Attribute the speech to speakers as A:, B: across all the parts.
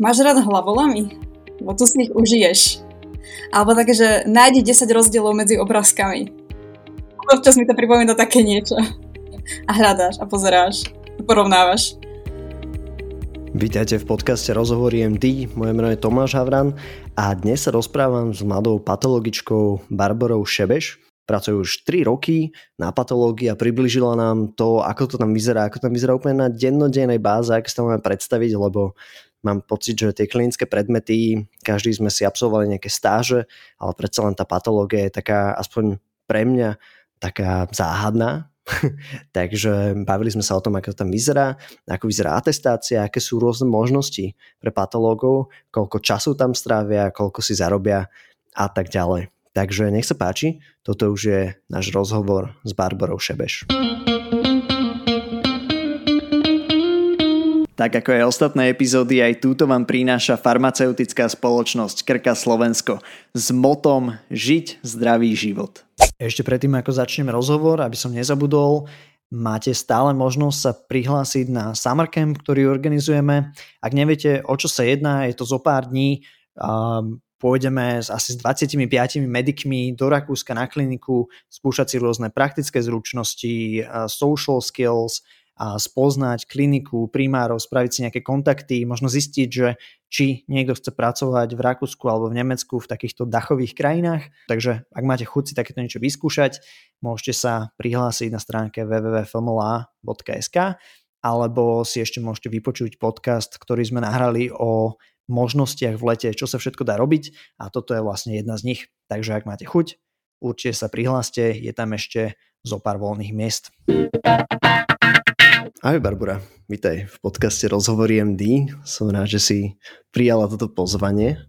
A: Máš rád hlavolami? Bo tu si ich užiješ. Alebo také, že nájdi 10 rozdielov medzi obrázkami. Občas mi to pripomína také niečo. A hľadáš a pozeráš a porovnávaš.
B: Vítajte v podcaste Rozhovory MD, moje meno je Tomáš Havran a dnes sa rozprávam s mladou patologičkou Barbarou Šebeš. Pracuje už 3 roky na patológii a približila nám to, ako to tam vyzerá, ako to tam vyzerá úplne na dennodennej báze, ako sa to máme predstaviť, lebo mám pocit, že tie klinické predmety, každý sme si absolvovali nejaké stáže, ale predsa len tá patológia je taká, aspoň pre mňa, taká záhadná. Takže bavili sme sa o tom, ako to tam vyzerá, ako vyzerá atestácia, aké sú rôzne možnosti pre patológov, koľko času tam strávia, koľko si zarobia a tak ďalej. Takže nech sa páči, toto už je náš rozhovor s Barbarou Šebeš. Tak ako aj ostatné epizódy, aj túto vám prináša farmaceutická spoločnosť Krka Slovensko s motom Žiť zdravý život. Ešte predtým, ako začnem rozhovor, aby som nezabudol, máte stále možnosť sa prihlásiť na Summer Camp, ktorý organizujeme. Ak neviete, o čo sa jedná, je to zo pár dní. Pôjdeme asi s 25 medikmi do Rakúska na kliniku, skúšať si rôzne praktické zručnosti, social skills, spoznať kliniku, primárov, spraviť si nejaké kontakty, možno zistiť, že či niekto chce pracovať v Rakúsku alebo v Nemecku v takýchto dachových krajinách. Takže ak máte chuť si takéto niečo vyskúšať, môžete sa prihlásiť na stránke www.formula.sk alebo si ešte môžete vypočuť podcast, ktorý sme nahrali o možnostiach v lete, čo sa všetko dá robiť a toto je vlastne jedna z nich. Takže ak máte chuť, určite sa prihláste, je tam ešte zo pár voľných miest. Ahoj Barbara, vítaj v podcaste Rozhovory MD. Som rád, že si prijala toto pozvanie.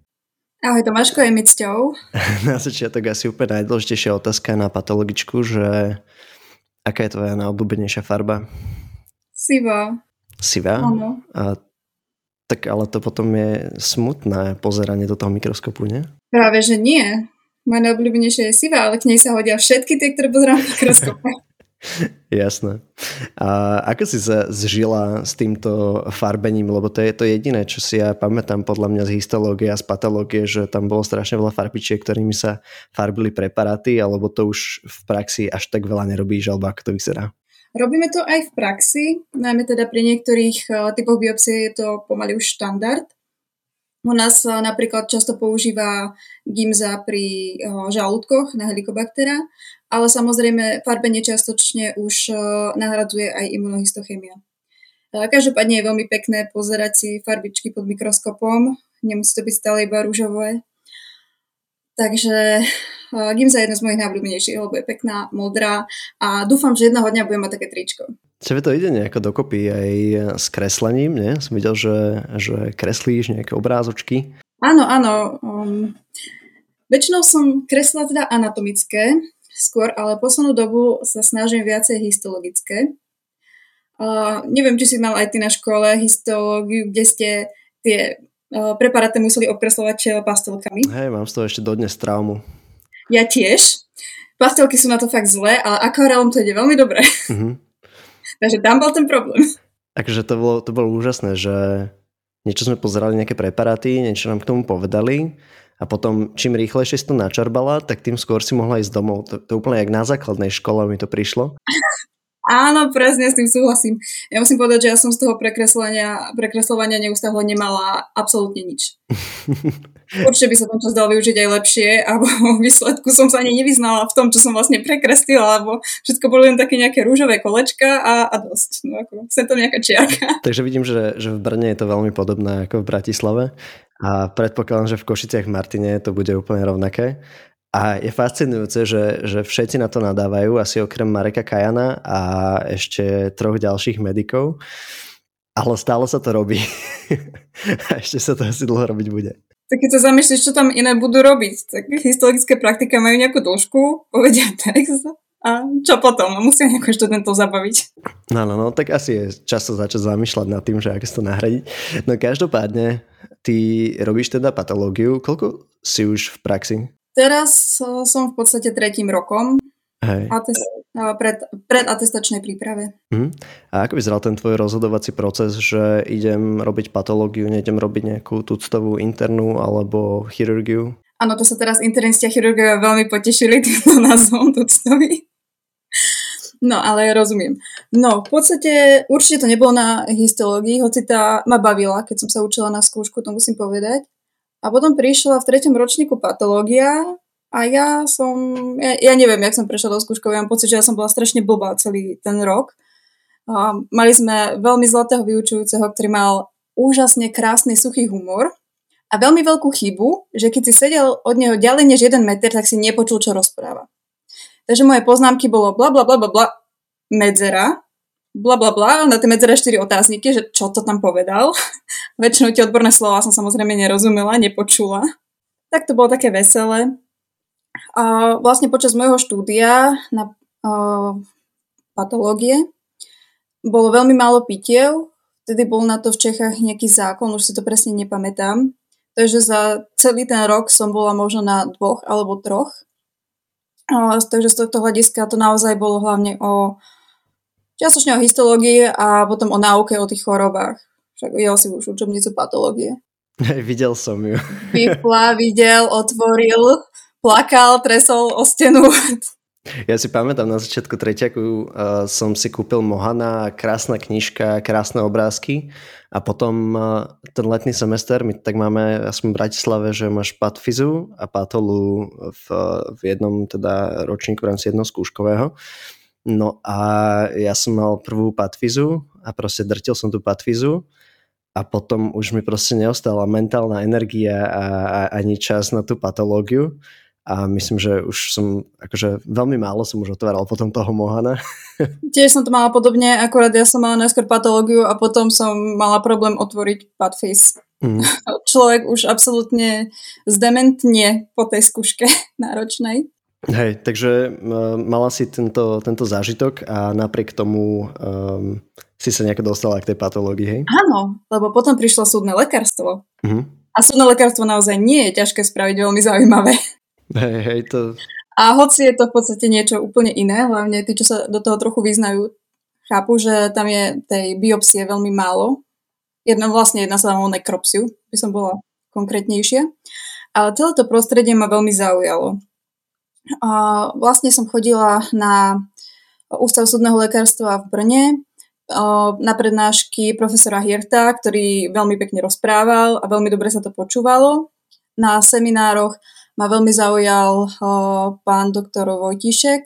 A: Ahoj Tomáško, je mi cťou.
B: na začiatok asi úplne najdôležitejšia otázka na patologičku, že aká je tvoja najobľúbenejšia farba?
A: Siva.
B: Siva?
A: Áno.
B: A, tak ale to potom je smutné pozeranie do toho mikroskopu, nie?
A: Práve, že nie. Moja najobľúbenejšia je siva, ale k nej sa hodia všetky tie, ktoré pozerám v mikroskope.
B: Jasné. A ako si sa zžila s týmto farbením? Lebo to je to jediné, čo si ja pamätám podľa mňa z histológie a z patológie, že tam bolo strašne veľa farbičiek, ktorými sa farbili preparáty, alebo to už v praxi až tak veľa nerobíš, alebo ako to vyzerá?
A: Robíme to aj v praxi, najmä teda pri niektorých eh, typoch biopsie je to pomaly už štandard. U nás napríklad často používa gimza pri eh, žalúdkoch na helikobaktera, ale samozrejme farbenie čiastočne už eh, nahradzuje aj imunohistochemia. Eh, každopádne je veľmi pekné pozerať si farbičky pod mikroskopom, nemusí to byť stále iba rúžové. Takže Gimza je jedna z mojich najobľúbenejších, lebo je pekná, modrá a dúfam, že jedného dňa budem mať také tričko.
B: Tebe to ide nejako dokopy aj s kreslením, nie? Som videl, že, že kreslíš nejaké obrázočky.
A: Áno, áno. Um, väčšinou som kreslila teda anatomické skôr, ale poslednú dobu sa snažím viacej histologické. Uh, neviem, či si mal aj ty na škole histológiu, kde ste tie uh, preparáty museli okreslovať uh, pastelkami.
B: Hej, mám z toho ešte dodnes traumu.
A: Ja tiež. Pastelky sú na to fakt zlé, ale akvarelom to ide veľmi dobre. Uh-huh. Takže tam bol ten problém.
B: Takže to bolo, to bolo úžasné, že niečo sme pozerali, nejaké preparáty, niečo nám k tomu povedali a potom čím rýchlejšie si to načarbala, tak tým skôr si mohla ísť domov. To, to úplne jak na základnej škole mi to prišlo.
A: Áno, presne s tým súhlasím. Ja musím povedať, že ja som z toho prekreslovania, prekreslovania neustále nemala absolútne nič. Určite by sa ten čas dal využiť aj lepšie a vo výsledku som sa ani nevyznala v tom, čo som vlastne prekreslila, lebo všetko boli len také nejaké rúžové kolečka a, a dosť. No ako, sem tam nejaká čiarka.
B: Takže vidím, že, že v Brne je to veľmi podobné ako v Bratislave a predpokladám, že v Košiciach v Martine to bude úplne rovnaké. A je fascinujúce, že, že všetci na to nadávajú, asi okrem Mareka Kajana a ešte troch ďalších medikov. Ale stále sa to robí. a ešte sa to asi dlho robiť bude.
A: Tak keď sa zamýšľaš, čo tam iné budú robiť, tak historické praktika majú nejakú dĺžku, povedia text a čo potom? Musia nejako študentov zabaviť.
B: No, no, no, tak asi je často začať zamýšľať nad tým, že ako to nahradiť. No každopádne, ty robíš teda patológiu. Koľko si už v praxi?
A: Teraz som v podstate tretím rokom. Hej. Atest, pred, pred atestačnej príprave.
B: Uh-huh. A ako vyzeral ten tvoj rozhodovací proces, že idem robiť patológiu, nejdem robiť nejakú tuctovú internú alebo chirurgiu?
A: Áno, to sa teraz internisti a chirurgovia veľmi potešili týmto názvom tuctový. No, ale rozumiem. No, v podstate určite to nebolo na histológii, hoci tá ma bavila, keď som sa učila na skúšku, to musím povedať. A potom prišla v treťom ročníku patológia a ja som, ja, ja neviem, jak som prešla do skúškov, ja mám pocit, že ja som bola strašne blbá celý ten rok. A mali sme veľmi zlatého vyučujúceho, ktorý mal úžasne krásny suchý humor a veľmi veľkú chybu, že keď si sedel od neho ďalej než jeden meter, tak si nepočul, čo rozpráva. Takže moje poznámky bolo bla bla bla bla bla, medzera, bla bla bla, na tie medzere štyri otázniky, že čo to tam povedal. Väčšinou tie odborné slova som samozrejme nerozumela, nepočula. Tak to bolo také veselé. A vlastne počas môjho štúdia na uh, patológie bolo veľmi málo pitiev, vtedy bol na to v Čechách nejaký zákon, už si to presne nepamätám. Takže za celý ten rok som bola možno na dvoch alebo troch takže z tohto hľadiska to naozaj bolo hlavne o čiastočne o histológii a potom o náuke o tých chorobách. Však videl si už učebnicu patológie.
B: videl som ju.
A: Vypla, videl, otvoril, plakal, tresol o stenu.
B: Ja si pamätám, na začiatku treťaku uh, som si kúpil Mohana, krásna knižka, krásne obrázky a potom uh, ten letný semester, my tak máme, ja som v Bratislave, že máš patfizu a patolu v, v jednom teda ročníku v rámci jednoho skúškového. No a ja som mal prvú patfizu a proste drtil som tú patfizu a potom už mi proste neostala mentálna energia a, a ani čas na tú patológiu a myslím, že už som, akože veľmi málo som už otváral potom toho Mohana.
A: Tiež som to mala podobne, akorát ja som mala najskôr patológiu a potom som mala problém otvoriť padface. Mm. Človek už absolútne zdementne po tej skúške náročnej.
B: Hej, takže uh, mala si tento, tento zážitok a napriek tomu um, si sa nejako dostala k tej patológii, hej?
A: Áno, lebo potom prišlo súdne lekárstvo. Mm. A súdne lekárstvo naozaj nie je ťažké spraviť veľmi zaujímavé.
B: Hej, hej, to...
A: A hoci je to v podstate niečo úplne iné, hlavne tí, čo sa do toho trochu vyznajú, chápu, že tam je tej biopsie veľmi málo. Jedna, vlastne jedna sa tam o nekropsiu, by som bola konkrétnejšia. Ale celé to prostredie ma veľmi zaujalo. A vlastne som chodila na Ústav súdneho lekárstva v Brne na prednášky profesora Hirta, ktorý veľmi pekne rozprával a veľmi dobre sa to počúvalo. Na seminároch ma veľmi zaujal uh, pán doktor Vojtišek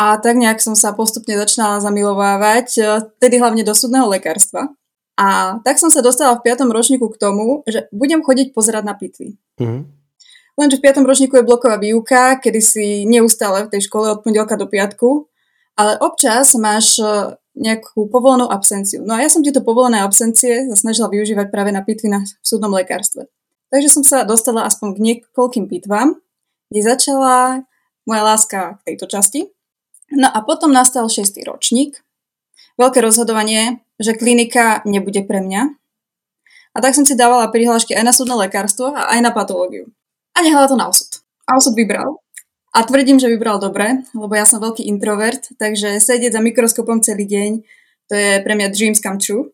A: a tak nejak som sa postupne začala zamilovávať, uh, tedy hlavne do súdneho lekárstva. A tak som sa dostala v 5. ročníku k tomu, že budem chodiť pozerať na pitvy. Mm-hmm. Lenže v 5. ročníku je bloková výuka, kedy si neustále v tej škole od pondelka do piatku, ale občas máš nejakú povolenú absenciu. No a ja som tieto povolené absencie snažila využívať práve na pitvy na, súdnom lekárstve. Takže som sa dostala aspoň k niekoľkým pitvám, kde začala moja láska k tejto časti. No a potom nastal šiestý ročník. Veľké rozhodovanie, že klinika nebude pre mňa. A tak som si dávala prihlášky aj na súdne lekárstvo a aj na patológiu. A nehala to na osud. A osud vybral. A tvrdím, že vybral dobre, lebo ja som veľký introvert, takže sedieť za mikroskopom celý deň, to je pre mňa dreams come true.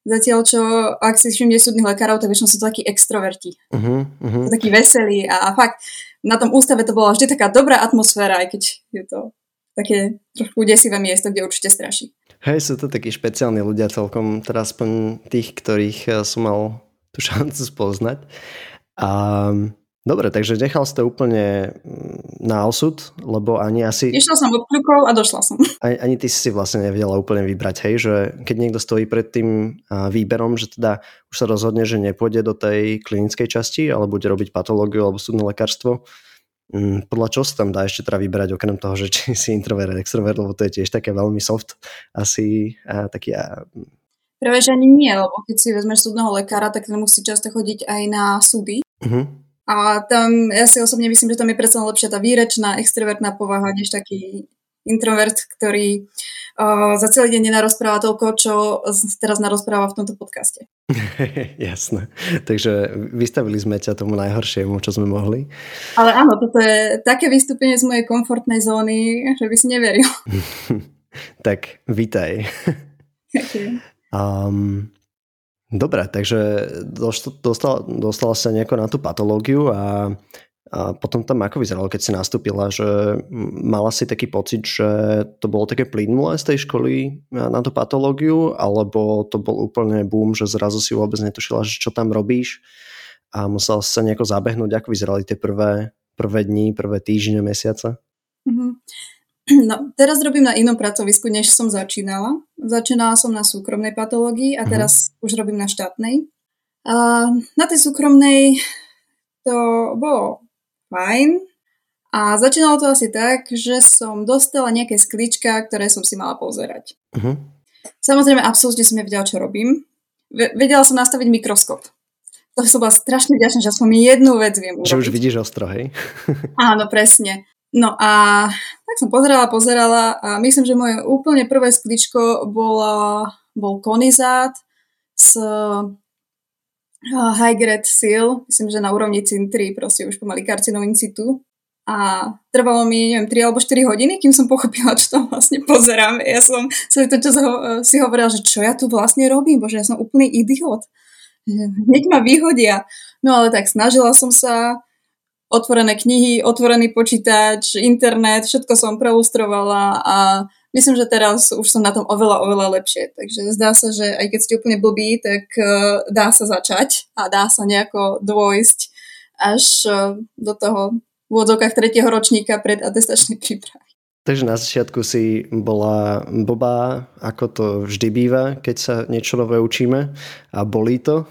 A: Zatiaľ, čo ak si všimne súdnych lekárov, tak väčšinou sú to takí extroverti. Uh-huh, uh-huh. Takí veselí a, a fakt na tom ústave to bola vždy taká dobrá atmosféra, aj keď je to také trošku desivé miesto, kde určite straší.
B: Hej, sú to takí špeciálni ľudia celkom, teda aspoň tých, ktorých eh, som mal tú šancu spoznať. A Dobre, takže nechal si to úplne mm, na osud, lebo ani asi...
A: Išla som od kľukov a došla som.
B: Ani, ani ty si vlastne nevedela úplne vybrať, hej, že keď niekto stojí pred tým výberom, že teda už sa rozhodne, že nepôjde do tej klinickej časti, ale bude robiť patológiu alebo súdne lekárstvo, mm, podľa čo sa tam dá ešte teda vybrať, okrem toho, že či si introvert, extrovert, lebo to je tiež také veľmi soft, asi a, taký... A...
A: Práve, že ani nie, lebo keď si vezmeš súdneho lekára, tak musí často chodiť aj na súdy. Uh-huh. A tam ja si osobne myslím, že tam je predsa lepšia tá výrečná, extrovertná povaha, než taký introvert, ktorý uh, za celý deň nenarozpráva toľko, čo teraz narozpráva v tomto podcaste.
B: Jasné. Takže vystavili sme ťa tomu najhoršiemu, čo sme mohli.
A: Ale áno, toto je také vystúpenie z mojej komfortnej zóny, že by si neveril.
B: tak, vítaj. um, Dobre, takže dostala, dostala sa nejako na tú patológiu a a potom tam ako vyzeralo, keď si nastúpila, že mala si taký pocit, že to bolo také plynulé z tej školy na tú patológiu, alebo to bol úplne boom, že zrazu si vôbec netušila, že čo tam robíš a musela sa nejako zabehnúť, ako vyzerali tie prvé, prvé dni, prvé týždne, mesiace?
A: Mm-hmm. No, teraz robím na inom pracovisku, než som začínala. Začínala som na súkromnej patológii a mhm. teraz mm-hmm. už robím na štátnej. A na tej súkromnej to bolo fajn. A začínalo to asi tak, že som dostala nejaké sklička, ktoré som si mala pozerať. Uh-huh. Samozrejme, absolútne som nevedela, čo robím. Vedela som nastaviť mikroskop. To som bola strašne vďačná, že aspoň jednu vec viem urobiť.
B: Že už vidíš ostro, hej?
A: Áno, presne. No a tak som pozerala, pozerala a myslím, že moje úplne prvé skličko bola, bol konizát s high grade seal, myslím, že na úrovni CIN3, proste už pomaly karcinom in situ. A trvalo mi, neviem, 3 alebo 4 hodiny, kým som pochopila, čo tam vlastne pozerám. Ja som celý to čas si hovorila, že čo ja tu vlastne robím, bože, ja som úplný idiot. Hneď ma vyhodia. No ale tak snažila som sa, otvorené knihy, otvorený počítač, internet, všetko som prelustrovala a myslím, že teraz už som na tom oveľa, oveľa lepšie. Takže zdá sa, že aj keď ste úplne blbí, tak uh, dá sa začať a dá sa nejako dôjsť až uh, do toho v úvodzovkách tretieho ročníka pred atestačnej prípravy.
B: Takže na začiatku si bola blbá, ako to vždy býva, keď sa niečo nové učíme a bolí to.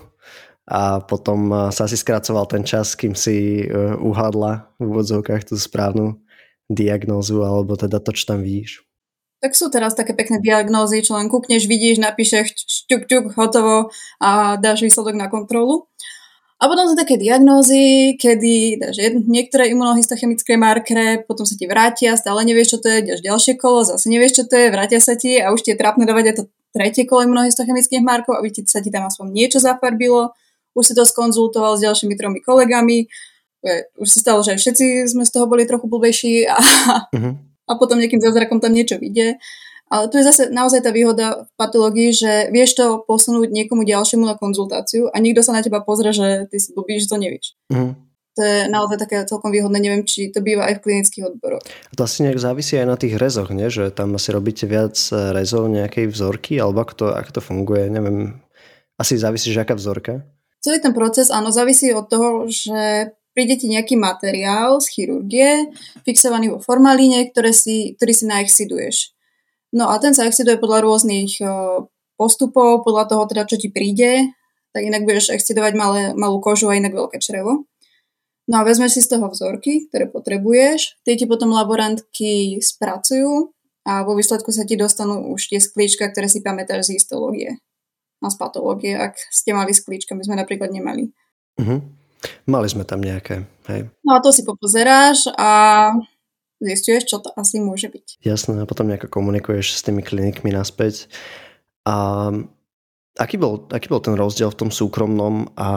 B: A potom uh, sa asi skracoval ten čas, kým si uhádla v úvodzovkách tú správnu diagnózu alebo teda to, čo tam vidíš.
A: Tak sú teraz také pekné diagnózy, čo len kúkneš, vidíš, napíšeš šťuk, šťuk, hotovo a dáš výsledok na kontrolu. A potom sú také diagnózy, kedy dáš niektoré imunohistochemické markere, potom sa ti vrátia, stále nevieš, čo to je, ďaš ďalšie kolo, zase nevieš, čo to je, vrátia sa ti a už ti je trápne dávať aj to tretie kolo imunohistochemických markov, aby ti, sa ti tam aspoň niečo zafarbilo. Už si to skonzultoval s ďalšími tromi kolegami. Už sa stalo, že všetci sme z toho boli trochu blbejší a uh-huh a potom nejakým zázrakom tam niečo vyjde. Ale tu je zase naozaj tá výhoda v patológii, že vieš to posunúť niekomu ďalšiemu na konzultáciu a nikto sa na teba pozrie, že ty si blbý, že to nevieš. Mm. To je naozaj také celkom výhodné, neviem, či to býva aj v klinických odboroch.
B: A to asi nejak závisí aj na tých rezoch, nie? že tam asi robíte viac rezov nejakej vzorky, alebo ako to, ako to funguje, neviem. Asi závisí, že aká vzorka?
A: Celý ten proces, áno, závisí od toho, že príde ti nejaký materiál z chirurgie, fixovaný vo formalíne, ktoré si, ktorý si naexiduješ. No a ten sa exiduje podľa rôznych postupov, podľa toho teda, čo ti príde, tak inak budeš exidovať malé, malú kožu a inak veľké črevo. No a vezmeš si z toho vzorky, ktoré potrebuješ, tie ti potom laborantky spracujú a vo výsledku sa ti dostanú už tie sklíčka, ktoré si pamätáš z histológie z patológie, ak ste mali sklíčka, my sme napríklad nemali. Uh-huh.
B: Mali sme tam nejaké, hej.
A: No a to si popozeráš a zistuješ, čo to asi môže byť.
B: Jasné, a potom nejako komunikuješ s tými klinikmi naspäť. A aký bol, aký bol ten rozdiel v tom súkromnom a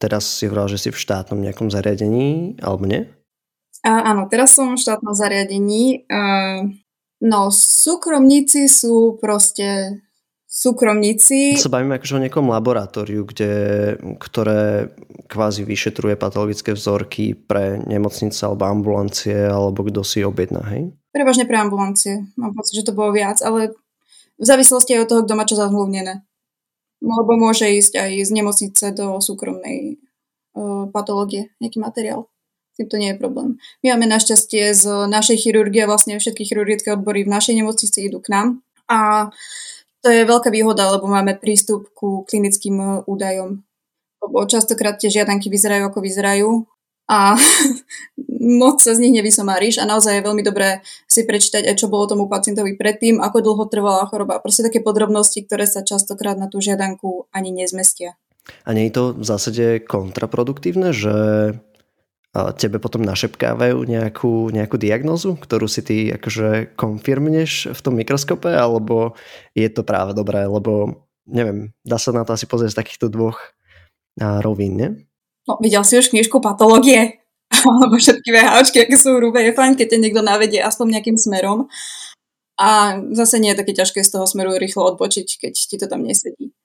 B: teraz si vral, že si v štátnom nejakom zariadení, alebo nie?
A: A, áno, teraz som v štátnom zariadení. A, no, súkromníci sú proste súkromníci.
B: Sa bavíme akože o nejakom laboratóriu, kde, ktoré kvázi vyšetruje patologické vzorky pre nemocnice alebo ambulancie, alebo kto si objedná, hej?
A: Prevažne pre ambulancie. Mám pocit, že to bolo viac, ale v závislosti aj od toho, kto má čo zazmluvnené. Lebo môže ísť aj z nemocnice do súkromnej uh, patológie, nejaký materiál. S tým to nie je problém. My máme našťastie z našej chirurgie, vlastne všetky chirurgické odbory v našej nemocnici idú k nám. A to je veľká výhoda, lebo máme prístup ku klinickým e, údajom. Lebo častokrát tie žiadanky vyzerajú, ako vyzerajú a moc sa z nich nevysomáriš a naozaj je veľmi dobré si prečítať aj čo bolo tomu pacientovi predtým, ako dlho trvala choroba. Proste také podrobnosti, ktoré sa častokrát na tú žiadanku ani nezmestia.
B: A nie je to v zásade kontraproduktívne, že tebe potom našepkávajú nejakú, nejakú diagnozu, ktorú si ty akože konfirmneš v tom mikroskope, alebo je to práve dobré, lebo neviem, dá sa na to asi pozrieť z takýchto dvoch rovín, nie?
A: No, videl si už knižku patológie? Alebo všetky VHčky, aké sú hrubé, je fajn, keď te niekto navedie aspoň nejakým smerom. A zase nie je také ťažké z toho smeru rýchlo odbočiť, keď ti to tam nesedí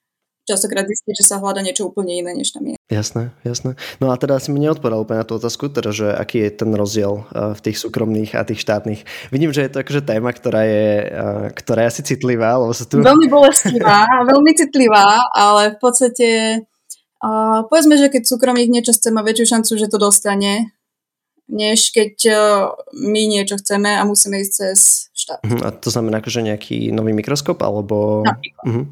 A: častokrát zistí, že sa hľada niečo úplne iné, než tam je.
B: Jasné, jasné. No a teda si mi neodpovedal úplne na tú otázku, teda, že aký je ten rozdiel eh, v tých súkromných a tých štátnych. Vidím, že je to akože téma, ktorá je, eh, ktorá je asi citlivá, lebo sa tu...
A: Veľmi bolestivá, veľmi citlivá, ale v podstate uh, povedzme, že keď súkromník niečo chce, má väčšiu šancu, že to dostane, než keď uh, my niečo chceme a musíme ísť cez štát.
B: Uh-huh. A to znamená akože nejaký nový mikroskop, alebo...
A: Napríklad. Uh-huh.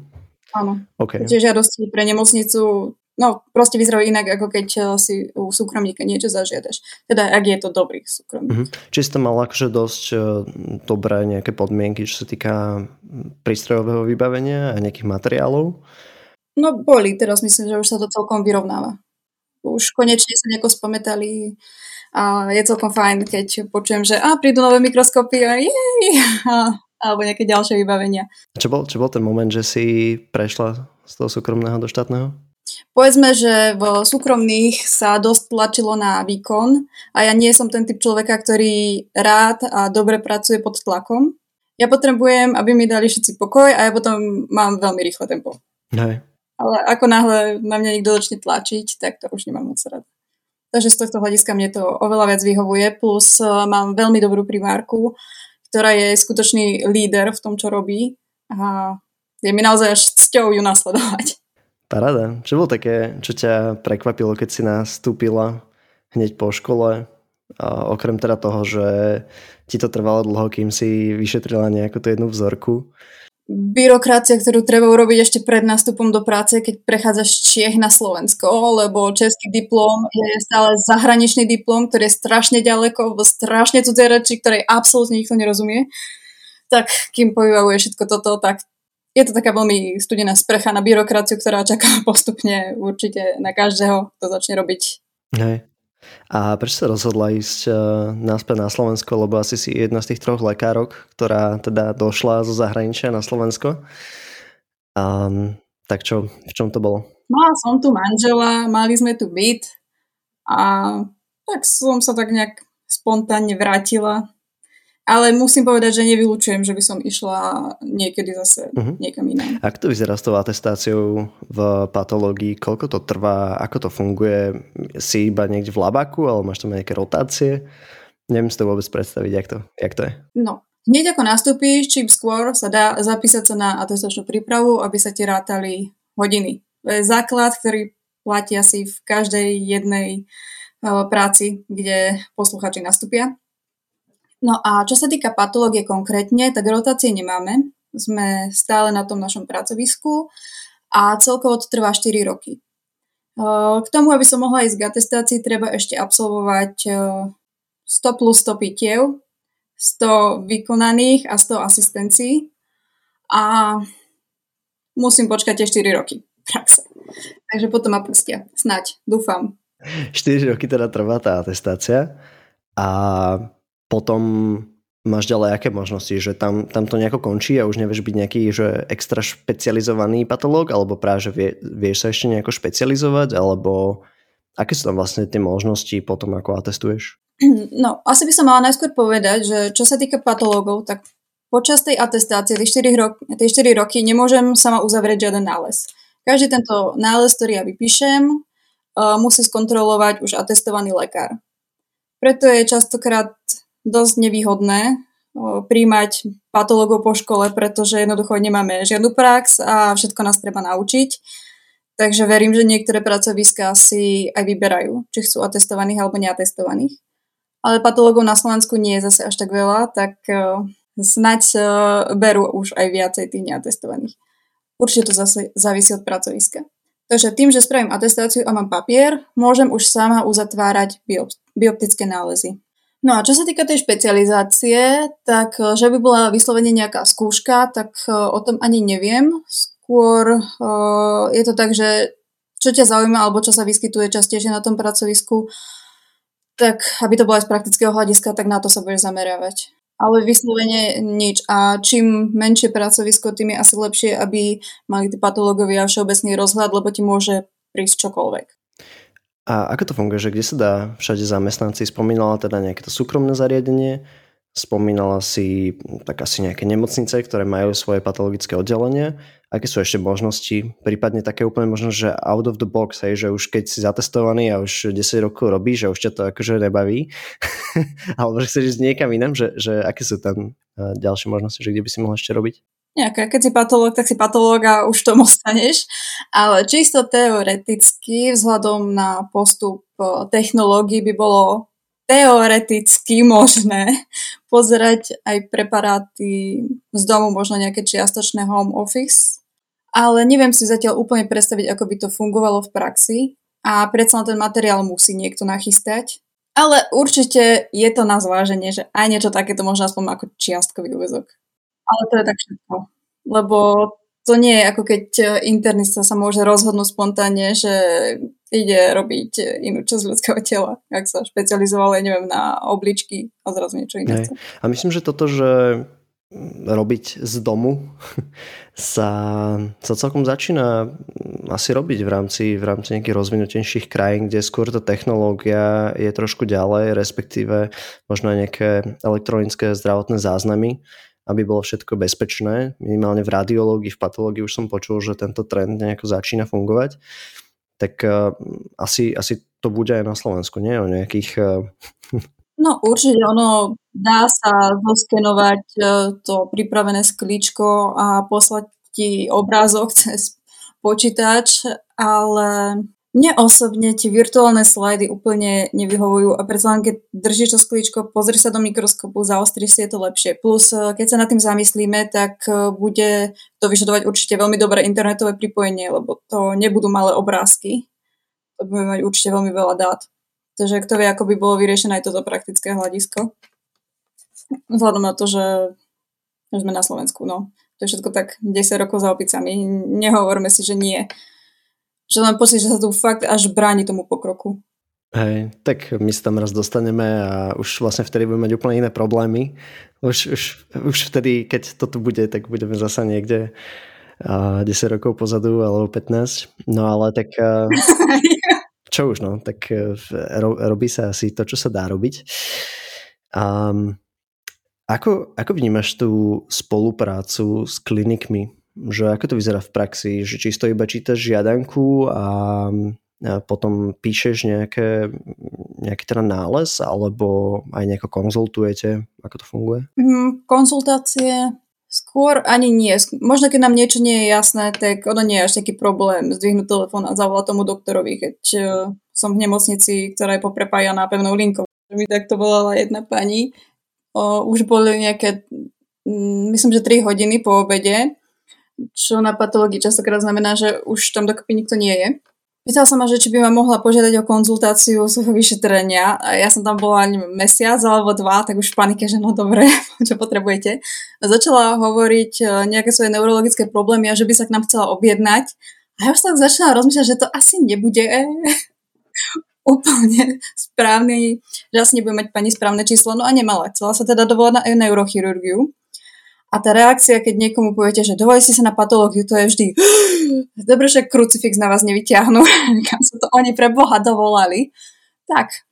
A: Áno.
B: Okay.
A: Tie žiadosti pre nemocnicu no proste vyzerajú inak, ako keď eh, si u súkromníka niečo zažiadaš. Teda, ak je to dobrý súkromník. Mm-hmm.
B: Či si to mal akože dosť uh, dobré nejaké podmienky, čo sa týka prístrojového vybavenia a nejakých materiálov?
A: No boli, teraz myslím, že už sa to celkom vyrovnáva. Už konečne sa nejako spometali a je celkom fajn, keď počujem, že a prídu nové mikroskopy a jej, a alebo nejaké ďalšie vybavenia.
B: Čo bol, čo bol ten moment, že si prešla z toho súkromného do štátneho?
A: Povedzme, že v súkromných sa dosť tlačilo na výkon a ja nie som ten typ človeka, ktorý rád a dobre pracuje pod tlakom. Ja potrebujem, aby mi dali všetci pokoj a ja potom mám veľmi rýchle tempo.
B: Hej.
A: Ale ako náhle na mňa niekto začne tlačiť, tak to už nemám moc rád. Takže z tohto hľadiska mne to oveľa viac vyhovuje, plus eh, mám veľmi dobrú primárku, ktorá je skutočný líder v tom, čo robí a je mi naozaj až cťou ju nasledovať.
B: Paráda. Čo bolo také, čo ťa prekvapilo, keď si nastúpila hneď po škole? A okrem teda toho, že ti to trvalo dlho, kým si vyšetrila nejakú tú jednu vzorku,
A: byrokracia, ktorú treba urobiť ešte pred nástupom do práce, keď prechádzaš Čiech na Slovensko, lebo český diplom je stále zahraničný diplom, ktorý je strašne ďaleko, v strašne cudzie reči, ktorej absolútne nikto nerozumie. Tak kým povybavuje všetko toto, tak je to taká veľmi studená sprcha na byrokraciu, ktorá čaká postupne určite na každého, kto začne robiť.
B: Hej. A prečo sa rozhodla ísť uh, naspäť na Slovensko, lebo asi si jedna z tých troch lekárok, ktorá teda došla zo zahraničia na Slovensko. Um, tak čo, v čom to bolo?
A: Mala som tu manžela, mali sme tu byt a tak som sa tak nejak spontánne vrátila ale musím povedať, že nevylučujem, že by som išla niekedy zase uh-huh. niekam inám.
B: Ako to vyzerá s tou atestáciou v patológii? Koľko to trvá? Ako to funguje? Si iba niekde v labaku, alebo máš tam nejaké rotácie? Neviem si to vôbec predstaviť, jak to, jak to je.
A: No, hneď ako nastúpíš, čím skôr sa dá zapísať sa na atestačnú prípravu, aby sa ti rátali hodiny. To je základ, ktorý platí asi v každej jednej eh, práci, kde posluchači nastúpia. No a čo sa týka patológie konkrétne, tak rotácie nemáme. Sme stále na tom našom pracovisku a celkovo to trvá 4 roky. K tomu, aby som mohla ísť k atestácii, treba ešte absolvovať 100 plus 100 pitiev, 100 vykonaných a 100 asistencií a musím počkať tie 4 roky praxe. Takže potom ma pustia. Snaď, dúfam.
B: 4 roky teda trvá tá atestácia a potom máš ďalej aké možnosti, že tam, tam to nejako končí a už nevieš byť nejaký že extra špecializovaný patológ, alebo práve, že vie, vieš sa ešte nejako špecializovať, alebo aké sú tam vlastne tie možnosti potom, ako atestuješ?
A: No, asi by som mala najskôr povedať, že čo sa týka patológov, tak počas tej atestácie, tie 4, rok, tie 4 roky, nemôžem sama uzavrieť žiaden nález. Každý tento nález, ktorý ja vypíšem, uh, musí skontrolovať už atestovaný lekár. Preto je častokrát dosť nevýhodné príjmať patológov po škole, pretože jednoducho nemáme žiadnu prax a všetko nás treba naučiť. Takže verím, že niektoré pracoviská si aj vyberajú, či chcú atestovaných alebo neatestovaných. Ale patológov na Slovensku nie je zase až tak veľa, tak snať berú už aj viacej tých neatestovaných. Určite to zase závisí od pracoviska. Takže tým, že spravím atestáciu a mám papier, môžem už sama uzatvárať bioptické nálezy. No a čo sa týka tej špecializácie, tak eh, že by bola vyslovene nejaká skúška, tak eh, o tom ani neviem. Skôr uh, je to tak, že čo ťa zaujíma alebo čo sa vyskytuje častejšie na tom pracovisku, Tak, aby to bolo aj z praktického hľadiska, tak na to sa budeš zameriavať. Ale vyslovene nič. A čím menšie pracovisko, tým je asi lepšie, aby mali tí patológovia všeobecný rozhľad, lebo ti môže prísť čokoľvek.
B: A ako to funguje, že kde sa dá všade zamestnanci? Spomínala teda nejaké to súkromné zariadenie, spomínala si tak asi nejaké nemocnice, ktoré majú svoje patologické oddelenie aké sú ešte možnosti, prípadne také úplne možno, že out of the box, hej, že už keď si zatestovaný a už 10 rokov robíš, že už ťa to akože nebaví, alebo že chceš ísť niekam inám, že, že aké sú tam uh, ďalšie možnosti, že kde by si mohol ešte robiť?
A: Nejaké, keď si patológ, tak si patológ a už tomu ostaneš. Ale čisto teoreticky, vzhľadom na postup e, technológií by bolo teoreticky možné pozerať aj preparáty z domu, možno nejaké čiastočné home office, ale neviem si zatiaľ úplne predstaviť, ako by to fungovalo v praxi a predsa ten materiál musí niekto nachystať. Ale určite je to na zváženie, že aj niečo takéto možno aspoň ako čiastkový úvezok. Ale to je tak všetko. Lebo to nie je ako keď internista sa môže rozhodnúť spontánne, že ide robiť inú časť ľudského tela, ak sa špecializoval, ja neviem, na obličky a zrazu niečo iné.
B: A myslím, že toto, že robiť z domu sa, sa celkom začína asi robiť v rámci, v rámci nejakých rozvinutejších krajín, kde skôr tá technológia je trošku ďalej, respektíve možno aj nejaké elektronické zdravotné záznamy, aby bolo všetko bezpečné. Minimálne v radiológii, v patológii už som počul, že tento trend nejako začína fungovať. Tak uh, asi, asi to bude aj na Slovensku, nie? O nejakých uh,
A: No určite ono dá sa zoskenovať e, to pripravené sklíčko a poslať ti obrázok cez počítač, ale mne osobne tie virtuálne slajdy úplne nevyhovujú a predsa len keď držíš to sklíčko, pozri sa do mikroskopu, zaostríš si je to lepšie. Plus, e, keď sa nad tým zamyslíme, tak e, bude to vyžadovať určite veľmi dobré internetové pripojenie, lebo to nebudú malé obrázky. To bude mať určite veľmi veľa dát. Takže kto vie, ako by bolo vyriešené aj toto praktické hľadisko. Vzhľadom na to, že sme na Slovensku, no. To je všetko tak 10 rokov za opicami. Nehovorme si, že nie. Že len pocit, že sa tu fakt až bráni tomu pokroku.
B: Hej, tak my sa tam raz dostaneme a už vlastne vtedy budeme mať úplne iné problémy. Už, už, už vtedy, keď to tu bude, tak budeme zasa niekde a 10 rokov pozadu alebo 15. No ale tak čo už, no, tak e, ro, robí sa asi to, čo sa dá robiť. Um, ako, ako vnímaš tú spoluprácu s klinikmi? Že ako to vyzerá v praxi? Že čisto iba čítaš žiadanku a, potom píšeš nejaké, nejaký teda nález alebo aj nejako konzultujete? Ako to funguje?
A: Mm, konzultácie Skôr ani nie. Možno keď nám niečo nie je jasné, tak ono nie je až taký problém zdvihnúť telefón a zavolať tomu doktorovi, keď uh, som v nemocnici, ktorá je poprepájaná pevnou linkou. Mi takto volala jedna pani. Uh, už boli nejaké, um, myslím, že 3 hodiny po obede, čo na patológii častokrát znamená, že už tam dokopy nikto nie je. Pýtal som ma, že či by ma mohla požiadať o konzultáciu svojho vyšetrenia. Ja som tam bola ani mesiac alebo dva, tak už v panike, že no dobre, čo potrebujete. Začala hovoriť e, nejaké svoje neurologické problémy a že by sa k nám chcela objednať. A ja už tak začala rozmýšľať, že to asi nebude úplne správny, že asi nebude mať pani správne číslo. No a nemala. Chcela sa teda dovolať na neurochirurgiu. A tá reakcia, keď niekomu poviete, že dovolí si sa na patológiu, to je vždy dobre, že krucifix na vás nevyťahnú, kam sa to oni pre Boha dovolali. Tak,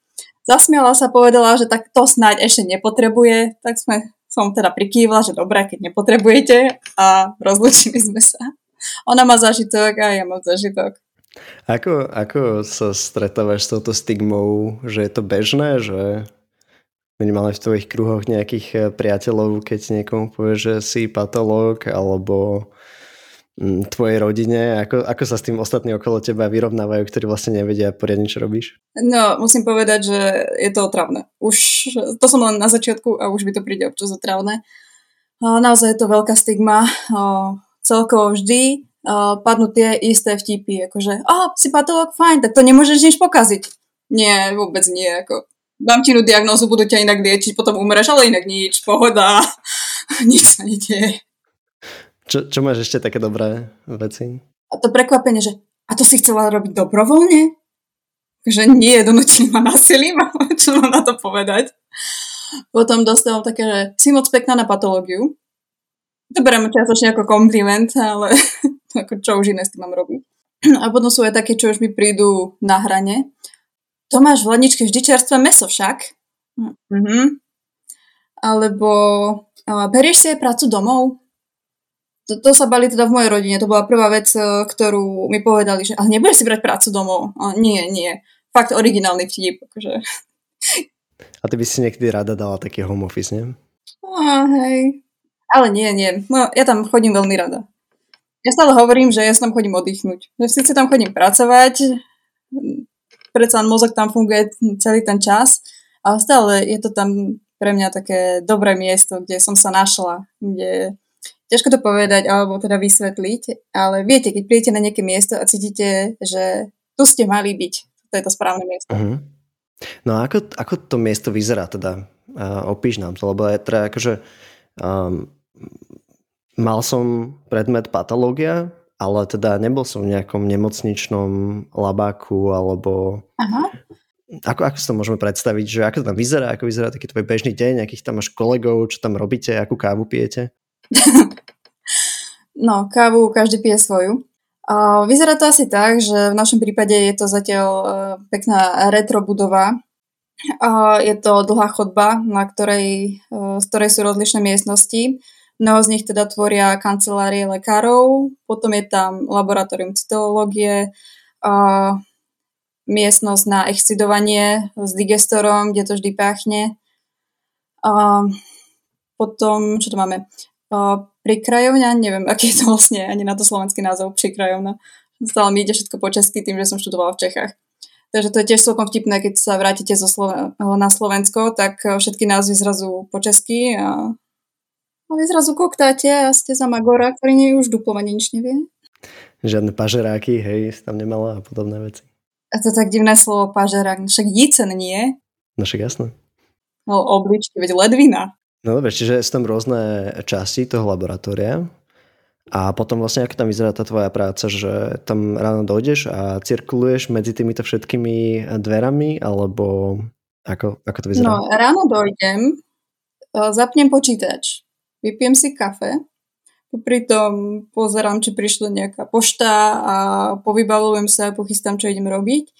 A: zasmiala sa, povedala, že tak to snáď ešte nepotrebuje, tak sme, som teda prikývla, že dobre, keď nepotrebujete a rozlučili sme sa. Ona má zažitok a ja mám zažitok.
B: Ako, ako sa stretávaš s touto stigmou, že je to bežné, že minimálne v tvojich kruhoch nejakých eh, priateľov, keď niekomu povie, že si patológ alebo mm, tvojej rodine, ako, ako sa s tým ostatní okolo teba vyrovnávajú, ktorí vlastne nevedia poriadne, čo robíš?
A: No, musím povedať, že je to otravné. Už, to som len na začiatku a už by to príde občas otravné. Naozaj je to veľká stigma. Celkovo vždy padnú tie isté vtipy, akože, a si patológ, fajn, tak to nemôžeš nič pokaziť. Nie, vôbec nie, ako dám ti diagnózu, budú ťa inak liečiť, potom umreš, ale inak nič, pohoda, nič sa nedieje.
B: Čo, čo máš ešte také dobré veci?
A: A to prekvapenie, že a to si chcela robiť dobrovoľne? že nie, donútili ma násilím, čo mám na to povedať. Potom dostávam také, že si moc pekná na patológiu. To beriem čiastočne ako kompliment, ale ako čo už iné s tým mám robiť. A potom sú aj také, čo už mi prídu na hrane. To máš v ladničke vždy čerstvé meso však. Mhm. Alebo a berieš si aj prácu domov? To, to sa bali teda v mojej rodine. To bola prvá vec, e, ktorú mi povedali, že ale nebudeš si brať prácu domov. A nie, nie. Fakt originálny vtip. Akože.
B: A ty by si niekedy rada dala taký home office, nie?
A: A, hej. Ale nie, nie. No, ja tam chodím veľmi rada. Ja stále hovorím, že ja tam chodím oddychnúť. Že síce tam chodím pracovať, predsa mozog tam funguje celý ten čas, ale stále je to tam pre mňa také dobré miesto, kde som sa našla, kde ťažko to povedať alebo teda vysvetliť, ale viete, keď príjete na nejaké miesto a cítite, že tu ste mali byť, to je to správne miesto. Uh-huh.
B: No a ako, ako to miesto vyzerá teda? Uh, opíš nám to, lebo je teda akože um, mal som predmet patológia, ale teda nebol som v nejakom nemocničnom labáku alebo Aha. Ako, ako si to môžeme predstaviť, že ako to tam vyzerá, ako vyzerá taký tvoj bežný deň, akých tam máš kolegov, čo tam robíte, akú kávu pijete?
A: No, kávu každý pije svoju. Uh, vyzerá to asi tak, že v našom prípade je to zatiaľ uh, pekná retro budova. Uh, je to dlhá chodba, na ktorej, uh, z ktorej sú rozličné miestnosti. Mnoho z nich teda tvoria kancelárie lekárov, potom je tam laboratórium cytológie, uh, miestnosť na excidovanie s digestorom, kde to vždy páchne. Uh, potom, čo tu máme? prikrajovňa, neviem, aký je to vlastne ani na to slovenský názov, prikrajovňa. Stále mi ide všetko po česky tým, že som študovala v Čechách. Takže to je tiež celkom vtipné, keď sa vrátite zo Sloven- na Slovensko, tak všetky názvy zrazu po česky a, a vy zrazu koktáte a ste za Magora, ktorý nie už duplovanie nič nevie.
B: Žiadne pažeráky, hej, tam nemala a podobné veci.
A: A to tak divné slovo pažerák, však jícen nie.
B: No však jasné.
A: No obličky, veď ledvina.
B: No dobre, čiže sú tam rôzne časti toho laboratória a potom vlastne ako tam vyzerá tá tvoja práca, že tam ráno dojdeš a cirkuluješ medzi týmito všetkými dverami alebo ako, ako to vyzerá?
A: No ráno dojdem, e, zapnem počítač, vypijem si kafe, popri tom pozerám, či prišla nejaká pošta a povybavujem sa a pochystám, čo idem robiť.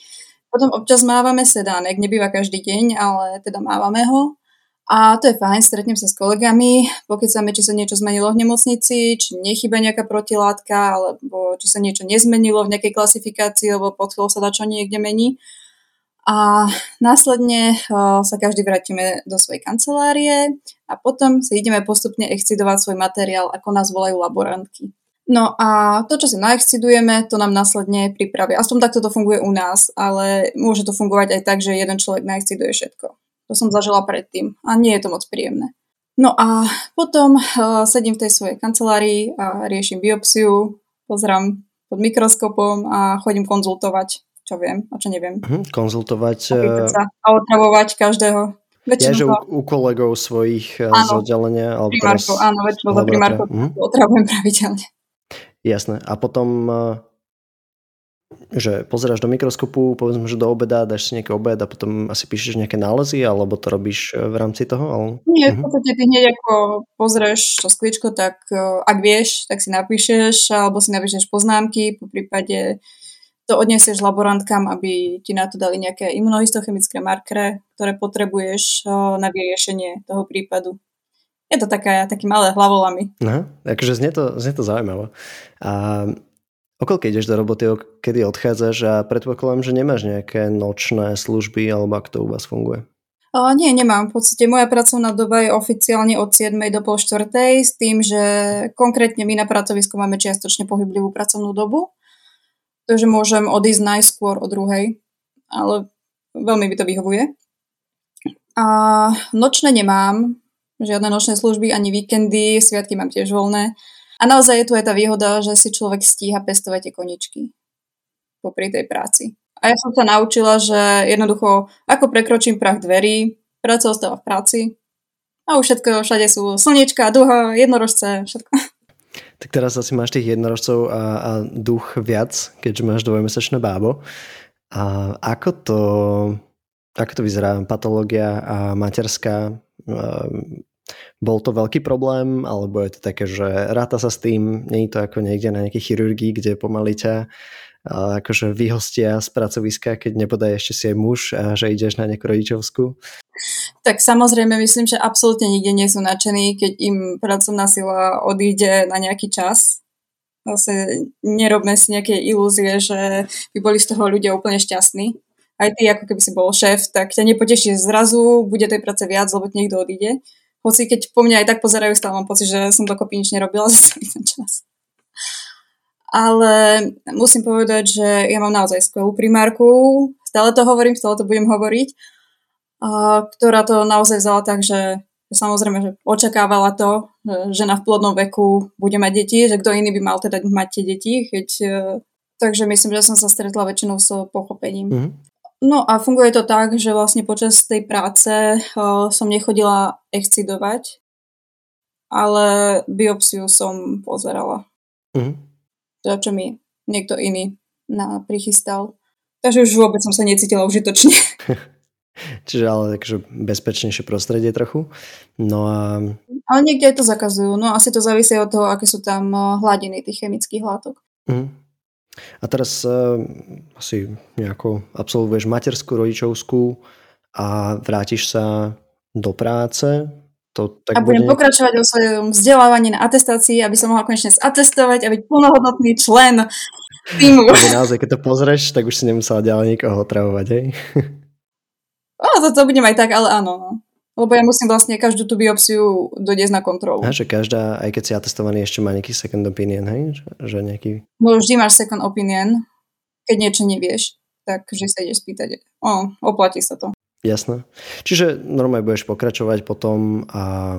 A: Potom občas mávame sedánek, nebýva každý deň, ale teda mávame ho. A to je fajn, stretnem sa s kolegami, pokecáme, či sa niečo zmenilo v nemocnici, či nechyba nejaká protilátka, alebo či sa niečo nezmenilo v nejakej klasifikácii, lebo pod sa dá čo niekde mení. A následne uh, sa každý vrátime do svojej kancelárie a potom si ideme postupne excidovať svoj materiál, ako nás volajú laborantky. No a to, čo si naexcidujeme, to nám následne pripraví. Aspoň takto to funguje u nás, ale môže to fungovať aj tak, že jeden človek naexciduje všetko. To som zažila predtým a nie je to moc príjemné. No a potom uh, sedím v tej svojej kancelárii a riešim biopsiu, pozerám pod mikroskopom a chodím konzultovať, čo viem a čo neviem.
B: Mhm, konzultovať.
A: A, sa a otravovať každého.
B: Ja, že u, u kolegov svojich e, áno, z oddelenia? Alebo
A: primárkov, teraz... áno, väčšinou za primárkov mhm. otravujem pravidelne.
B: Jasné. A potom že pozeráš do mikroskopu, povedzme, že do obeda, dáš si nejaký obed a potom asi píšeš nejaké nálezy, alebo to robíš e, v rámci toho? Ale...
A: Nie, v mhm. podstate ty hneď ako pozrieš to sklíčko, tak ak vieš, tak si napíšeš, alebo si napíšeš poznámky, po prípade to odnesieš laborantkám, aby ti na to dali nejaké imunohistochemické markere, ktoré potrebuješ na vyriešenie toho prípadu. Je to taká, taký malé hlavolami.
B: Aha, akože znie to, znie to zaujímavé. A Okoľko ideš do roboty, kedy odchádzaš a predpokladám, že nemáš nejaké nočné služby alebo ako to u vás funguje?
A: O, nie, nemám. V podstate moja pracovná doba je oficiálne od 7. do pol 4. s tým, že konkrétne my na pracovisku máme čiastočne pohyblivú pracovnú dobu. Takže môžem odísť najskôr o druhej, ale veľmi by to vyhovuje. A nočné nemám, žiadne nočné služby, ani víkendy, sviatky mám tiež voľné. A naozaj je tu aj tá výhoda, že si človek stíha pestovať tie koničky popri tej práci. A ja som sa naučila, že jednoducho, ako prekročím prach dverí, práca ostáva v práci a už všetko, všade sú slniečka, duha, jednorožce, všetko.
B: Tak teraz asi máš tých jednorožcov a, a duch viac, keďže máš dvojmesačné bábo. A ako to, ako to vyzerá patológia a materská? Ehm, bol to veľký problém, alebo je to také, že ráta sa s tým, je to ako niekde na nejakej chirurgii, kde pomaly ťa akože vyhostia z pracoviska, keď nepodaj ešte si aj muž a že ideš na nejakú rodičovskú?
A: Tak samozrejme myslím, že absolútne nikde nie sú nadšení, keď im pracovná sila odíde na nejaký čas. Zase nerobme si nejaké ilúzie, že by boli z toho ľudia úplne šťastní. Aj ty, ako keby si bol šéf, tak ťa nepoteší zrazu, bude tej práce viac, lebo niekto odíde. Hoci keď po mňa aj tak pozerajú, stále mám pocit, že som dokopy nič nerobila za celý ten čas ale musím povedať, že ja mám naozaj skvelú primárku, stále to hovorím, stále to budem hovoriť, ktorá to naozaj vzala tak, že samozrejme, že očakávala to, že žena v plodnom veku bude mať deti, že kto iný by mal teda mať tie deti, keď, e, takže myslím, že som sa stretla väčšinou s pochopením. Mm-hmm. No a funguje to tak, že vlastne počas tej práce uh, som nechodila excidovať, ale biopsiu som pozerala. Mm-hmm to, čo mi niekto iný na, prichystal. Takže už vôbec som sa necítila užitočne.
B: Čiže ale takže bezpečnejšie prostredie trochu. No a...
A: Ale niekde aj to zakazujú. No asi to závisí od toho, aké sú tam eh, hladiny tých chemických látok. Mm.
B: A teraz uh, asi nejako absolvuješ materskú, rodičovskú a vrátiš sa do práce
A: to tak a budem bude... pokračovať o svojom vzdelávaní na atestácii, aby som mohla konečne zatestovať a byť plnohodnotný člen týmu.
B: Naozaj, keď to pozrieš, tak už si nemusela ďalej nikoho otravovať, hej?
A: O, to, to budem aj tak, ale áno. No. Lebo ja musím vlastne každú tú biopsiu dodiesť na kontrolu.
B: A že každá, aj keď si atestovaný, ešte má nejaký second opinion, hej? Že nejaký...
A: No vždy máš second opinion, keď niečo nevieš, tak že sa ideš spýtať. O, oplatí sa to.
B: Jasné. Čiže normálne budeš pokračovať potom a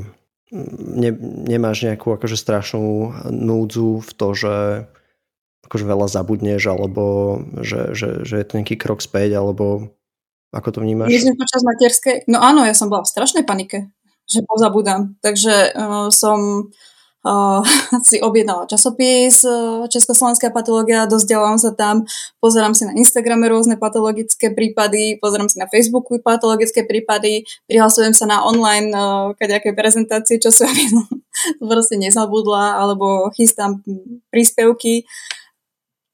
B: ne, nemáš nejakú akože strašnú núdzu v to, že akože veľa zabudneš, alebo že, že, že je to nejaký krok späť, alebo ako to vnímaš?
A: Myslím počas materskej? No áno, ja som bola v strašnej panike, že pozabudám. Takže uh, som uh, si objednala časopis uh, Československá patológia, dozdelávam sa tam, pozerám si na Instagrame rôzne patologické prípady, pozerám si na Facebooku patologické prípady, prihlasujem sa na online uh, kadejaké prezentácie, čo som proste nezabudla, alebo chystám príspevky.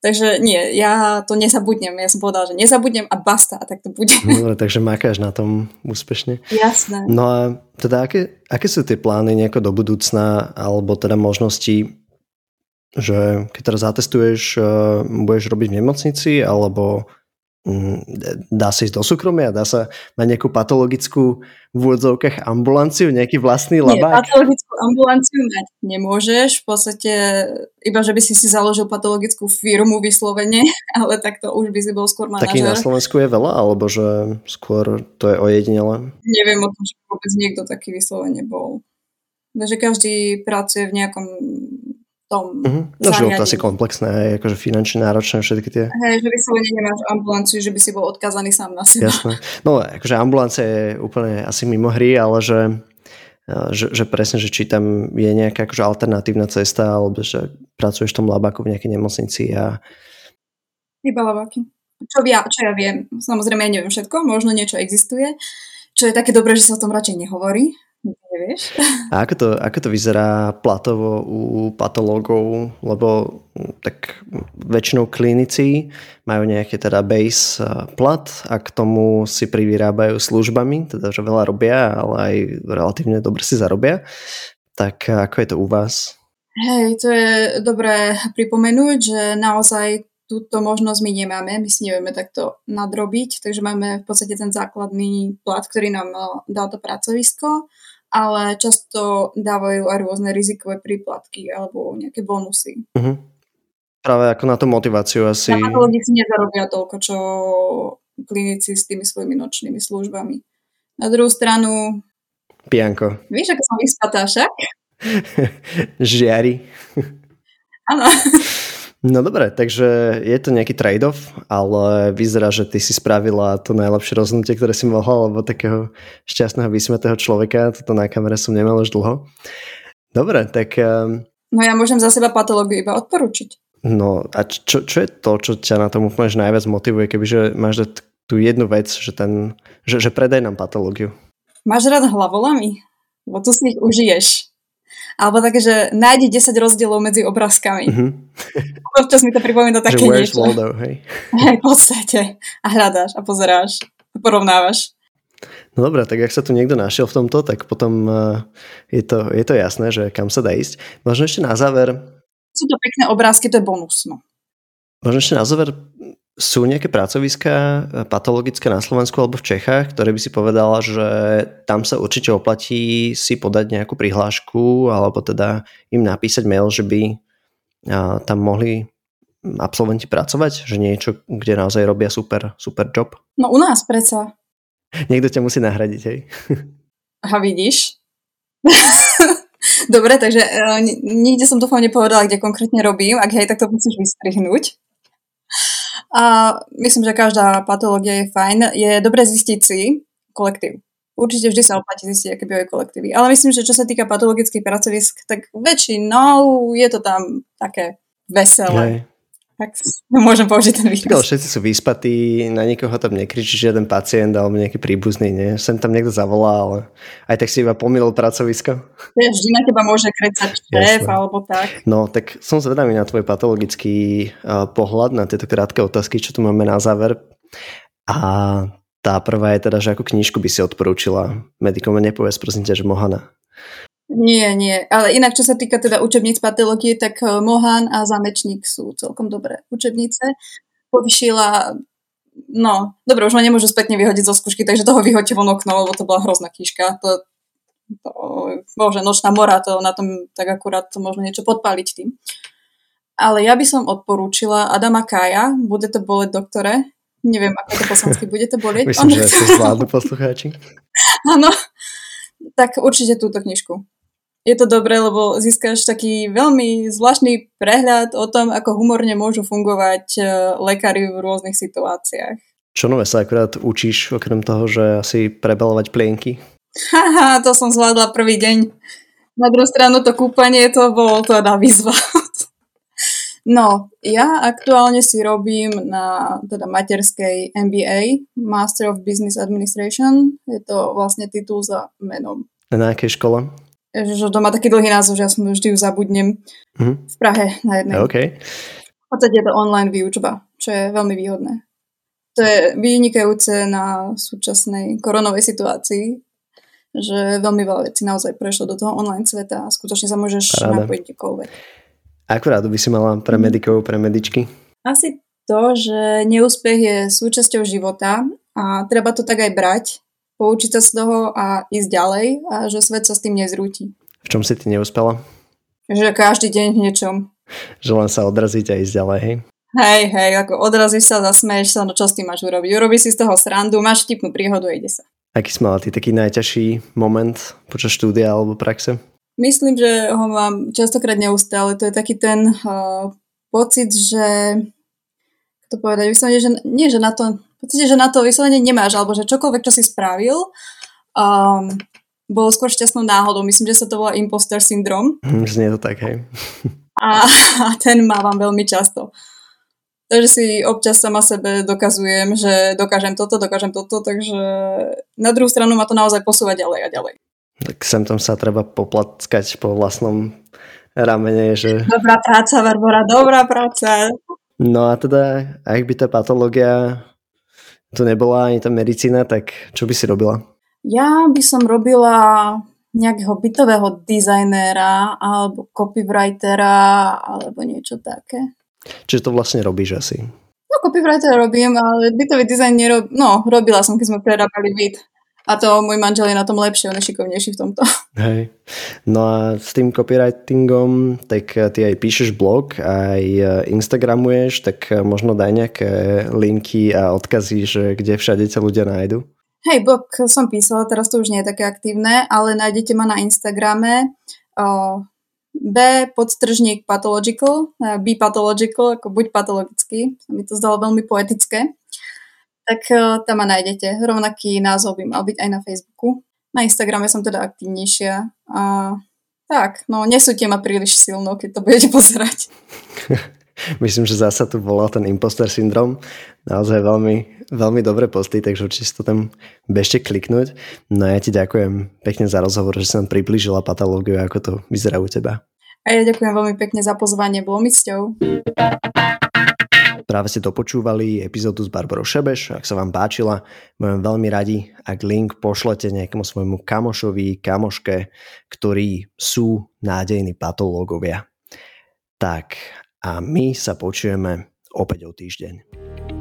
A: Takže nie, ja to nezabudnem. Ja som povedala, že nezabudnem a basta, a tak to bude.
B: Dobre, takže makáš na tom úspešne.
A: Jasné.
B: No a teda aké, aké sú tie plány nejako do budúcna, alebo teda možnosti, že keď teraz zatestuješ, eh, budeš robiť v nemocnici, alebo dá sa ísť do súkromia, dá sa mať nejakú patologickú v úvodzovkách ambulanciu, nejaký vlastný labák?
A: Nie, patologickú ambulanciu mať nemôžeš, v podstate iba, že by si si založil patologickú firmu vyslovene, ale tak to už by si bol skôr manažer.
B: Taký na Slovensku je veľa, alebo že skôr to je ojedinele?
A: Neviem o tom, že vôbec niekto taký vyslovene bol. Takže každý pracuje v nejakom tom uh-huh.
B: No, že asi komplexné, akože finančne náročné všetky tie.
A: Hej, že vyslovene nemáš ambulanciu, že by si bol odkazaný sám na seba.
B: Jasné. No, akože ambulancia je úplne asi mimo hry, ale že, že, že presne, že či tam je nejaká akože alternatívna cesta, alebo že pracuješ v tom labáku v nejakej nemocnici a...
A: Iba labáky. Čo, ja, čo ja viem, samozrejme ja neviem všetko, možno niečo existuje, čo je také dobré, že sa o tom radšej nehovorí, nevieš.
B: A ako to, ako to vyzerá platovo u patológov? Lebo hm, tak väčšinou klinici majú nejaký teda base plat a k tomu si privyrábajú službami, teda že veľa robia, ale aj relatívne dobre si zarobia. Tak ako je to u vás?
A: Hej, to je dobré pripomenúť, že naozaj túto možnosť my nemáme, my si nevieme takto nadrobiť, takže máme v podstate ten základný plat, ktorý nám dá to pracovisko ale často dávajú aj rôzne rizikové príplatky alebo nejaké bonusy. Uh-huh.
B: Práve ako na tú motiváciu asi.
A: Na si nezarobia toľko, čo klinici s tými svojimi nočnými službami. Na druhú stranu...
B: Pianko.
A: Vieš, ako som vyspatá však?
B: Žiari.
A: Áno.
B: No dobre, takže je to nejaký trade-off, ale vyzerá, že ty si spravila to najlepšie rozhodnutie, ktoré si mohla, lebo takého šťastného, vysmetého človeka, toto na kamere som nemal už dlho. Dobre, tak... Um...
A: No ja môžem za seba patológiu iba odporučiť.
B: No a čo, čo je to, čo ťa na tom úplne najviac motivuje, kebyže máš tú jednu vec, že, ten, že, že predaj nám patológiu?
A: Máš rád hlavolami? Bo tu si ich užiješ. Alebo také, že nájdi 10 rozdielov medzi obrázkami. Mm-hmm. Občas mi to pripomína také
B: že niečo. Waldo, hej?
A: Hej, v podstate. A hľadáš a pozeráš a porovnávaš.
B: No dobré, tak ak sa tu niekto našiel v tomto, tak potom uh, je, to, je to jasné, že kam sa dá ísť. Možno ešte na záver...
A: Sú to pekné obrázky, to je bonus. No.
B: Možno ešte na záver, sú nejaké pracoviska eh, patologické na Slovensku alebo v Čechách, ktoré by si povedala, že tam sa určite oplatí si podať nejakú prihlášku alebo teda im napísať mail, že by eh, tam mohli absolventi pracovať? Že niečo, kde naozaj robia super, super job?
A: No u nás predsa.
B: Niekto ťa musí nahradiť, hej?
A: A vidíš? Dobre, takže uh, nikde som dúfam nepovedala, kde konkrétne robím. Ak hej, tak to musíš vystrihnúť. A myslím, že každá patológia je fajn. Je dobre zistiť si kolektív. Určite vždy sa oplatí zistiť, aké bývajú kolektívy. Ale myslím, že čo sa týka patologických pracovisk, tak väčšinou je to tam také veselé. Hej. Tak môžem použiť ten výraz.
B: Všetci sú vyspatí, na nikoho tam nekričí žiaden pacient alebo nejaký príbuzný, nie? Sem tam niekto zavolá, ale aj tak si iba pomýlil pracovisko.
A: Ja, vždy na teba môže krecať šéf alebo tak.
B: No, tak som zvedavý na tvoj patologický uh, pohľad na tieto krátke otázky, čo tu máme na záver. A tá prvá je teda, že ako knižku by si odporúčila medikom, nepovedz prosím ťa, že Mohana.
A: Nie, nie. Ale inak, čo sa týka teda učebníc patológie, tak eh, Mohan a Zamečník sú celkom dobré učebnice. Povyšila, no, dobre, už ma nemôžu spätne vyhodiť zo skúšky, takže toho vyhoďte von okno, lebo to bola hrozná knižka. To, to, bože, Nočná mora, to na tom tak akurát to možno niečo podpáliť tým. Ale ja by som odporúčila Adama Kája, bude to boleť doktore. Neviem, ako to poslansky bude to boleť.
B: Myslím, On... že to zvládnu poslucháči.
A: Áno, tak určite túto knižku je to dobré, lebo získaš taký veľmi zvláštny prehľad o tom, ako humorne môžu fungovať e, lekári v rôznych situáciách.
B: Čo nové sa akurát učíš, okrem toho, že asi prebalovať plienky?
A: Haha, to som zvládla prvý deň. Na druhú stranu to kúpanie, to bolo teda výzva. No, ja aktuálne si robím na teda materskej MBA, Master of Business Administration. Je to vlastne titul za menom.
B: Na akej škole?
A: že to má taký dlhý názov, že ja som vždy ju zabudnem mm-hmm. v Prahe na jednej.
B: Okay.
A: V podstate je to online výučba, čo je veľmi výhodné. To je vynikajúce na súčasnej koronovej situácii, že veľmi veľa vecí naozaj prešlo do toho online sveta a skutočne sa môžeš Paráda. napojiť kdekoľvek.
B: Akú radu by si mala pre mhm. medikov, pre medičky?
A: Asi to, že neúspech je súčasťou života a treba to tak aj brať poučiť sa z toho a ísť ďalej a že svet sa s tým nezrúti.
B: V čom si ty neúspela?
A: Že každý deň v niečom.
B: Že len sa odraziť a ísť ďalej, hej?
A: Hej, hej, ako odrazíš sa, zasmeješ sa, no čo s tým máš urobiť? Urobíš si z toho srandu, máš vtipnú príhodu ide sa.
B: Aký si mala ty taký najťažší moment počas štúdia alebo praxe?
A: Myslím, že ho mám častokrát neustále. To je taký ten uh, pocit, že to povedať, vyslovene, že nie, že na to podstate, že na to vyslovene nemáš, alebo že čokoľvek, čo si spravil, um, bolo skôr šťastnou náhodou. Myslím, že sa to volá imposter syndrom.
B: Hm, znie to tak, hej.
A: A, a ten mávam veľmi často. Takže si občas sama sebe dokazujem, že dokážem toto, dokážem toto, takže na druhú stranu ma to naozaj posúva ďalej a ďalej.
B: Tak sem tam sa treba poplackať po vlastnom ramene, že...
A: Dobrá práca, Barbara, dobrá práca.
B: No a teda, ak by tá patológia to nebola ani tá medicína, tak čo by si robila?
A: Ja by som robila nejakého bytového dizajnéra alebo copywritera alebo niečo také.
B: Čiže to vlastne robíš asi?
A: No, copywriter robím, ale bytový dizajn nerob... No, robila som, keď sme prerábali byt. A to môj manžel je na tom lepšie, on je šikovnejší v tomto.
B: Hej. No a s tým copywritingom, tak ty aj píšeš blog, aj eh, Instagramuješ, tak eh, možno daj nejaké linky a odkazy, že kde všade ťa ľudia nájdu.
A: Hej, blog som písala, teraz to už nie je také aktívne, ale nájdete ma na Instagrame uh, b podstržník pathological, b pathological, ako buď patologický, mi to zdalo veľmi poetické tak uh, tam ma nájdete. Rovnaký názov by mal byť aj na Facebooku. Na Instagrame som teda aktívnejšia. A tak, no nesúďte ma príliš silno, keď to budete pozerať.
B: Myslím, že zasa tu volal ten imposter syndrom. Naozaj veľmi, veľmi dobré posty, takže určite si to tam bežte kliknúť. No ja ti ďakujem pekne za rozhovor, že som priblížila patológiu, ako to vyzerá u teba.
A: A ja ďakujem veľmi pekne za pozvanie, bolo mi cťou.
B: Práve ste dopočúvali epizódu s Barbarou Šebeš. Ak sa vám páčila, budem veľmi radi, ak link pošlete nejakému svojmu kamošovi, kamoške, ktorí sú nádejní patológovia. Tak a my sa počujeme opäť o týždeň.